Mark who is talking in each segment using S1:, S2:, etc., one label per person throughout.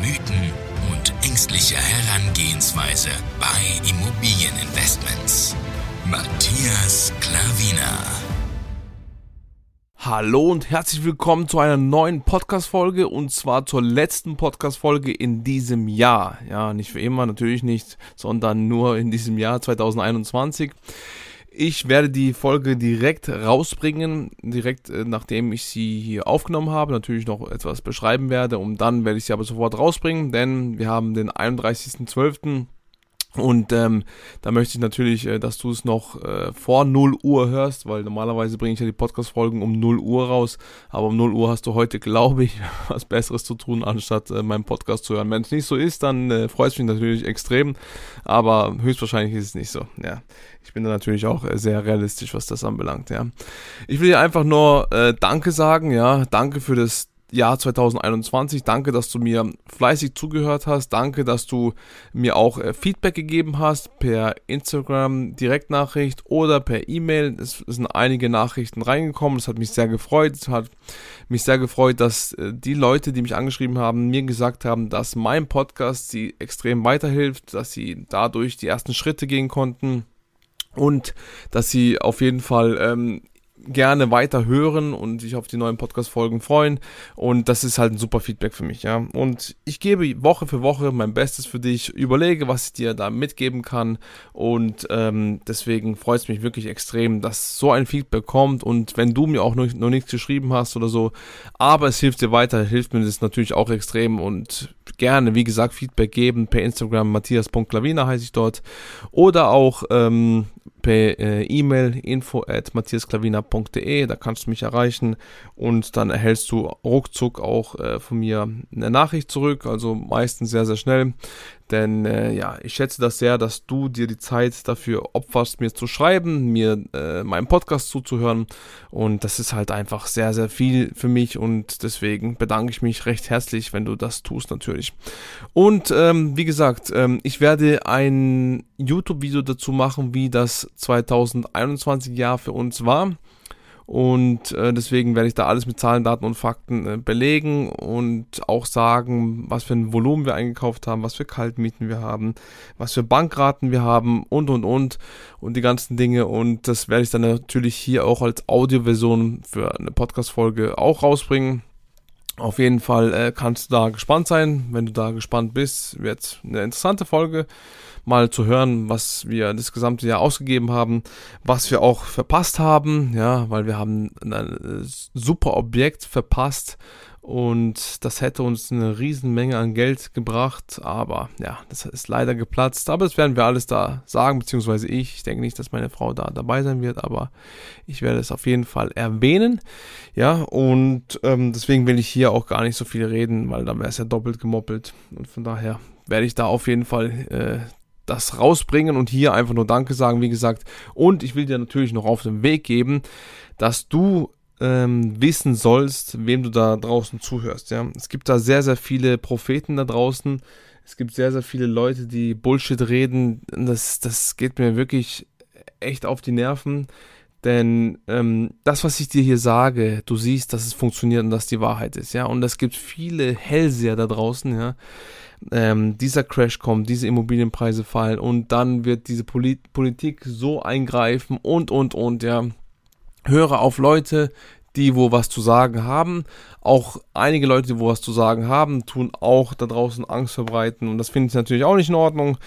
S1: Mythen und ängstliche Herangehensweise bei Immobilieninvestments. Matthias Klavina.
S2: Hallo und herzlich willkommen zu einer neuen Podcast-Folge und zwar zur letzten Podcast-Folge in diesem Jahr. Ja, nicht für immer, natürlich nicht, sondern nur in diesem Jahr 2021. Ich werde die Folge direkt rausbringen, direkt äh, nachdem ich sie hier aufgenommen habe. Natürlich noch etwas beschreiben werde und dann werde ich sie aber sofort rausbringen, denn wir haben den 31.12. Und ähm, da möchte ich natürlich, äh, dass du es noch äh, vor 0 Uhr hörst, weil normalerweise bringe ich ja die Podcast-Folgen um 0 Uhr raus. Aber um 0 Uhr hast du heute, glaube ich, was Besseres zu tun, anstatt äh, meinen Podcast zu hören. Wenn es nicht so ist, dann äh, freut es mich natürlich extrem. Aber höchstwahrscheinlich ist es nicht so. Ja, ich bin da natürlich auch äh, sehr realistisch, was das anbelangt. Ja, ich will dir einfach nur äh, Danke sagen. Ja, danke für das Jahr 2021. Danke, dass du mir fleißig zugehört hast. Danke, dass du mir auch äh, Feedback gegeben hast per Instagram Direktnachricht oder per E-Mail. Es sind einige Nachrichten reingekommen. Das hat mich sehr gefreut. Es hat mich sehr gefreut, dass äh, die Leute, die mich angeschrieben haben, mir gesagt haben, dass mein Podcast sie extrem weiterhilft, dass sie dadurch die ersten Schritte gehen konnten und dass sie auf jeden Fall ähm, gerne weiter hören und sich auf die neuen Podcast-Folgen freuen. Und das ist halt ein super Feedback für mich, ja. Und ich gebe Woche für Woche mein Bestes für dich, überlege, was ich dir da mitgeben kann. Und ähm, deswegen freut es mich wirklich extrem, dass so ein Feedback kommt. Und wenn du mir auch noch, noch nichts geschrieben hast oder so, aber es hilft dir weiter, hilft mir das natürlich auch extrem. Und gerne, wie gesagt, Feedback geben per Instagram, matthias.klavina heiße ich dort. Oder auch ähm, per äh, E-Mail info at matthiasklavina.de, da kannst du mich erreichen und dann erhältst du ruckzuck auch äh, von mir eine Nachricht zurück, also meistens sehr, sehr schnell. Denn äh, ja, ich schätze das sehr, dass du dir die Zeit dafür opferst, mir zu schreiben, mir äh, meinen Podcast zuzuhören. Und das ist halt einfach sehr, sehr viel für mich und deswegen bedanke ich mich recht herzlich, wenn du das tust natürlich. Und ähm, wie gesagt, ähm, ich werde ein YouTube-Video dazu machen, wie das 2021 Jahr für uns war. Und äh, deswegen werde ich da alles mit Zahlen, Daten und Fakten äh, belegen und auch sagen, was für ein Volumen wir eingekauft haben, was für Kaltmieten wir haben, was für Bankraten wir haben und und und und die ganzen Dinge. Und das werde ich dann natürlich hier auch als Audioversion für eine Podcast-Folge auch rausbringen. Auf jeden Fall äh, kannst du da gespannt sein. Wenn du da gespannt bist, wird eine interessante Folge mal zu hören, was wir das gesamte Jahr ausgegeben haben, was wir auch verpasst haben, ja, weil wir haben ein super Objekt verpasst und das hätte uns eine Riesenmenge an Geld gebracht, aber ja, das ist leider geplatzt. Aber das werden wir alles da sagen, beziehungsweise ich. Ich denke nicht, dass meine Frau da dabei sein wird, aber ich werde es auf jeden Fall erwähnen. Ja, und ähm, deswegen will ich hier auch gar nicht so viel reden, weil dann wäre es ja doppelt gemoppelt. Und von daher werde ich da auf jeden Fall äh, das rausbringen und hier einfach nur Danke sagen, wie gesagt. Und ich will dir natürlich noch auf den Weg geben, dass du ähm, wissen sollst, wem du da draußen zuhörst. Ja? Es gibt da sehr, sehr viele Propheten da draußen. Es gibt sehr, sehr viele Leute, die Bullshit reden. Das, das geht mir wirklich echt auf die Nerven. Denn ähm, das, was ich dir hier sage, du siehst, dass es funktioniert und dass die Wahrheit ist, ja. Und es gibt viele Hellseher da draußen, ja, ähm, dieser Crash kommt, diese Immobilienpreise fallen und dann wird diese Polit Politik so eingreifen und, und, und, ja. Höre auf Leute, die wo was zu sagen haben. Auch einige Leute, die wo was zu sagen haben, tun auch da draußen Angst verbreiten und das finde ich natürlich auch nicht in Ordnung.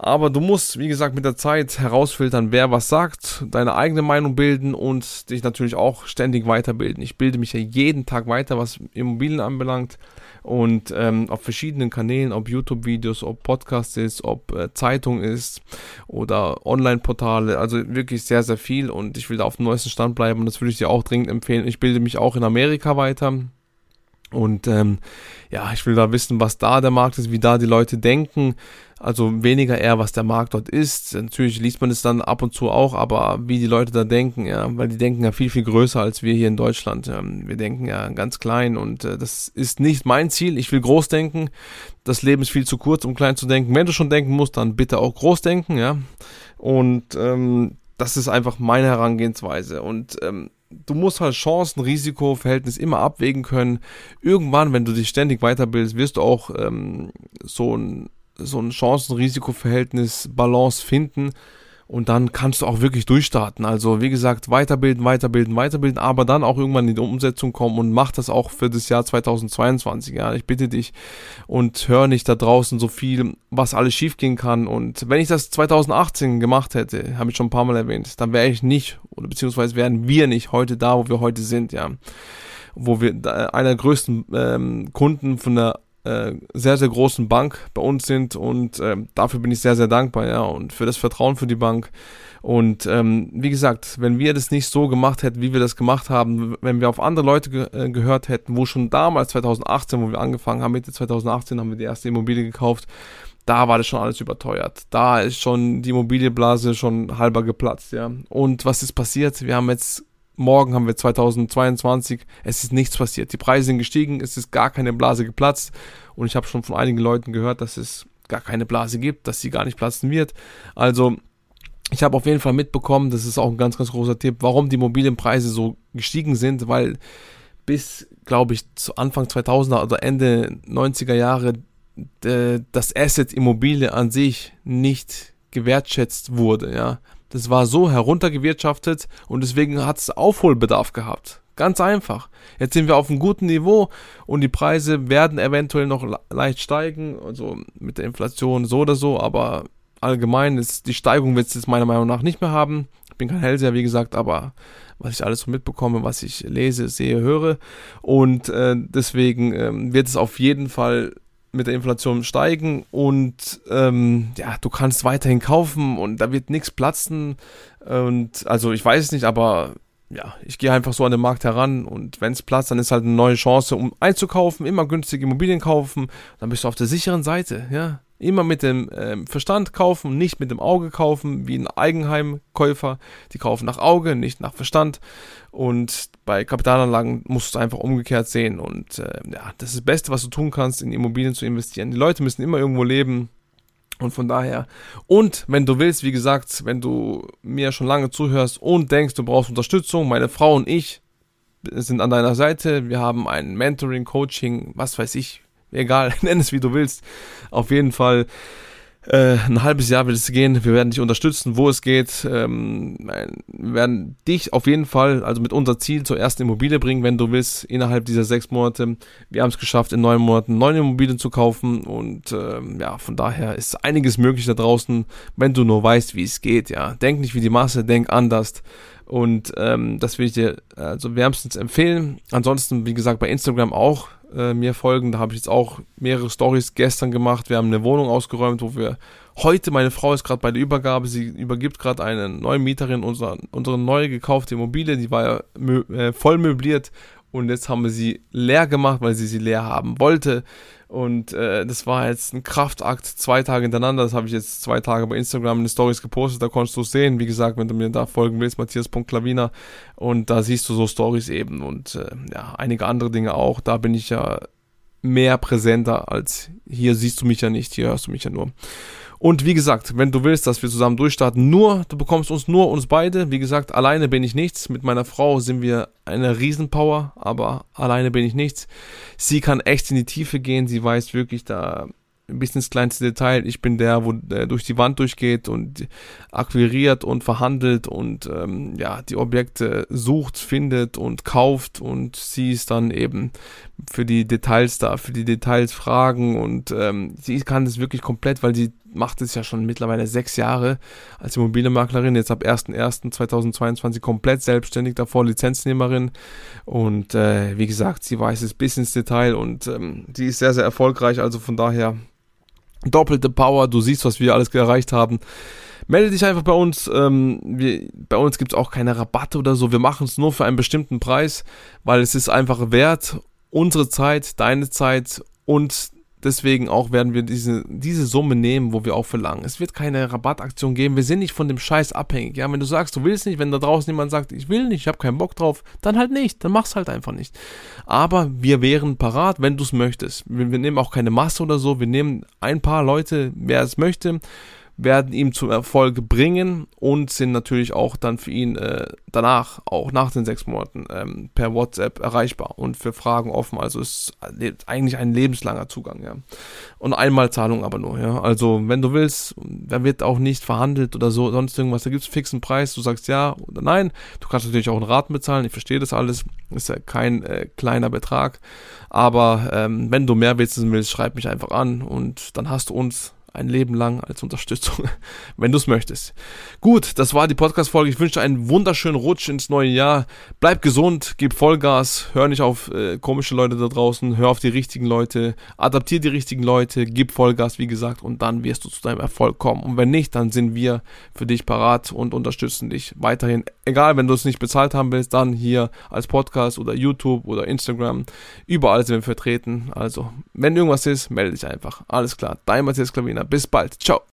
S2: Aber du musst, wie gesagt, mit der Zeit herausfiltern, wer was sagt, deine eigene Meinung bilden und dich natürlich auch ständig weiterbilden. Ich bilde mich ja jeden Tag weiter, was Immobilien anbelangt und ähm, auf verschiedenen Kanälen, ob YouTube-Videos, ob Podcast ist, ob äh, Zeitung ist oder Online-Portale, also wirklich sehr, sehr viel und ich will da auf dem neuesten Stand bleiben und das würde ich dir auch dringend empfehlen. Ich bilde mich auch in Amerika weiter Und ähm, ja, ich will da wissen, was da der Markt ist, wie da die Leute denken. Also weniger eher, was der Markt dort ist. Natürlich liest man es dann ab und zu auch, aber wie die Leute da denken, ja, weil die denken ja viel, viel größer als wir hier in Deutschland. Ähm, wir denken ja ganz klein und äh, das ist nicht mein Ziel. Ich will groß denken. Das Leben ist viel zu kurz, um klein zu denken. Wenn du schon denken musst, dann bitte auch groß denken, ja. Und ähm, das ist einfach meine Herangehensweise. Und ähm, du musst halt Chancen, Risiko, Verhältnis immer abwägen können. Irgendwann, wenn du dich ständig weiterbildest, wirst du auch ähm, so ein, so ein Chancen-Risiko-Verhältnis, Balance finden und dann kannst du auch wirklich durchstarten. Also wie gesagt, weiterbilden, weiterbilden, weiterbilden, aber dann auch irgendwann in die Umsetzung kommen und mach das auch für das Jahr 2022. Ja, ich bitte dich und hör nicht da draußen so viel, was alles schiefgehen kann. Und wenn ich das 2018 gemacht hätte, habe ich schon ein paar Mal erwähnt, dann wäre ich nicht oder beziehungsweise wären wir nicht heute da, wo wir heute sind. Ja, wo wir einer der größten ähm, Kunden von der äh, sehr, sehr großen Bank bei uns sind und äh, dafür bin ich sehr, sehr dankbar, ja, und für das Vertrauen für die Bank. Und ähm, wie gesagt, wenn wir das nicht so gemacht hätten, wie wir das gemacht haben, wenn wir auf andere Leute ge äh, gehört hätten, wo schon damals 2018, wo wir angefangen haben, Mitte 2018 haben wir die erste Immobilie gekauft, da war das schon alles überteuert. Da ist schon die Immobilienblase schon halber geplatzt, ja. Und was ist passiert? Wir haben jetzt Morgen haben wir 2022. Es ist nichts passiert. Die Preise sind gestiegen. Es ist gar keine Blase geplatzt. Und ich habe schon von einigen Leuten gehört, dass es gar keine Blase gibt, dass sie gar nicht platzen wird. Also ich habe auf jeden Fall mitbekommen, das ist auch ein ganz, ganz großer Tipp, warum die Immobilienpreise so gestiegen sind, weil bis, glaube ich, zu Anfang 2000er oder Ende 90er Jahre das Asset Immobilie an sich nicht gewertschätzt wurde, ja. Das war so heruntergewirtschaftet und deswegen hat es Aufholbedarf gehabt. Ganz einfach. Jetzt sind wir auf einem guten Niveau und die Preise werden eventuell noch leicht steigen, also mit der Inflation so oder so, aber allgemein ist die Steigung wird es jetzt meiner Meinung nach nicht mehr haben. Ich bin kein Hellseher, wie gesagt, aber was ich alles so mitbekomme, was ich lese, sehe, höre und äh, deswegen ähm, wird es auf jeden Fall mit der Inflation steigen und ähm, ja, du kannst weiterhin kaufen und da wird nichts platzen. Und also ich weiß es nicht, aber ja, ich gehe einfach so an den Markt heran und wenn es platzt, dann ist halt eine neue Chance, um einzukaufen, immer günstige Immobilien kaufen, dann bist du auf der sicheren Seite, ja. Immer mit dem ähm, Verstand kaufen, nicht mit dem Auge kaufen, wie ein Eigenheimkäufer. Die kaufen nach Auge, nicht nach Verstand. Und bei Kapitalanlagen musst du es einfach umgekehrt sehen. Und äh, ja, das ist das Beste, was du tun kannst, in Immobilien zu investieren. Die Leute müssen immer irgendwo leben. Und von daher, und wenn du willst, wie gesagt, wenn du mir schon lange zuhörst und denkst, du brauchst Unterstützung, meine Frau und ich sind an deiner Seite. Wir haben ein Mentoring, Coaching, was weiß ich, egal, nenn es wie du willst. Auf jeden Fall äh, ein halbes Jahr wird es gehen. Wir werden dich unterstützen, wo es geht. Ähm, wir werden dich auf jeden Fall, also mit unser Ziel zur ersten Immobilie bringen, wenn du willst, innerhalb dieser sechs Monate. Wir haben es geschafft, in neun Monaten neun Immobilien zu kaufen und ähm, ja, von daher ist einiges möglich da draußen, wenn du nur weißt, wie es geht. Ja, denk nicht wie die Masse, denk anders. Und ähm, das will ich dir also wärmstens empfehlen. Ansonsten, wie gesagt, bei Instagram auch äh, mir folgen. Da habe ich jetzt auch mehrere Stories gestern gemacht. Wir haben eine Wohnung ausgeräumt, wo wir heute, meine Frau ist gerade bei der Übergabe, sie übergibt gerade eine neue Mieterin unser, unsere neu gekaufte Immobilie, die war ja mö äh, voll möbliert und jetzt haben wir sie leer gemacht, weil sie sie leer haben wollte. Und äh, das war jetzt ein Kraftakt, zwei Tage hintereinander. Das habe ich jetzt zwei Tage bei Instagram in den Stories gepostet, da konntest du es sehen. Wie gesagt, wenn du mir da folgen willst, Matthias.klavina. Und da siehst du so Stories eben und äh, ja, einige andere Dinge auch. Da bin ich ja mehr präsenter als hier siehst du mich ja nicht, hier hörst du mich ja nur. Und wie gesagt, wenn du willst, dass wir zusammen durchstarten, nur, du bekommst uns nur uns beide. Wie gesagt, alleine bin ich nichts. Mit meiner Frau sind wir eine Riesenpower, aber alleine bin ich nichts. Sie kann echt in die Tiefe gehen. Sie weiß wirklich da bis ins kleinste Detail. Ich bin der, wo der durch die Wand durchgeht und akquiriert und verhandelt und ähm, ja, die Objekte sucht, findet und kauft und sie ist dann eben für die Details da, für die Details fragen und ähm, sie kann das wirklich komplett, weil sie macht es ja schon mittlerweile sechs Jahre als Immobilienmaklerin, jetzt ab 1.1.2022 komplett selbstständig, davor Lizenznehmerin und äh, wie gesagt, sie weiß es bis ins Detail und ähm, sie ist sehr, sehr erfolgreich, also von daher doppelte Power, du siehst, was wir alles erreicht haben. Melde dich einfach bei uns. Ähm, wir, bei uns gibt es auch keine Rabatte oder so. Wir machen es nur für einen bestimmten Preis, weil es ist einfach wert unsere Zeit, deine Zeit und deswegen auch werden wir diese, diese Summe nehmen, wo wir auch verlangen. Es wird keine Rabattaktion geben. Wir sind nicht von dem Scheiß abhängig. Ja, wenn du sagst, du willst nicht, wenn da draußen jemand sagt, ich will nicht, ich habe keinen Bock drauf, dann halt nicht. Dann mach's halt einfach nicht. Aber wir wären parat, wenn du es möchtest. Wir, wir nehmen auch keine Masse oder so. Wir nehmen ein paar Leute, wer es möchte werden ihm zum Erfolg bringen und sind natürlich auch dann für ihn äh, danach, auch nach den sechs Monaten, ähm, per WhatsApp erreichbar und für Fragen offen. Also ist eigentlich ein lebenslanger Zugang, ja. Und Einmalzahlung aber nur, ja. Also wenn du willst, da wird auch nicht verhandelt oder so, sonst irgendwas. Da gibt es fixen Preis, du sagst ja oder nein. Du kannst natürlich auch einen Raten bezahlen, ich verstehe das alles. Ist ja kein äh, kleiner Betrag. Aber ähm, wenn du mehr wissen willst, schreib mich einfach an und dann hast du uns ein Leben lang als Unterstützung, wenn du es möchtest. Gut, das war die Podcast-Folge. Ich wünsche dir einen wunderschönen Rutsch ins neue Jahr. Bleib gesund, gib Vollgas, hör nicht auf äh, komische Leute da draußen, hör auf die richtigen Leute, adaptier die richtigen Leute, gib Vollgas, wie gesagt, und dann wirst du zu deinem Erfolg kommen. Und wenn nicht, dann sind wir für dich parat und unterstützen dich weiterhin. Egal, wenn du es nicht bezahlt haben willst, dann hier als Podcast oder YouTube oder Instagram. Überall sind wir vertreten. Also, wenn irgendwas ist, melde dich einfach. Alles klar. Dein Matthias Klavina. Bis bald. Ciao.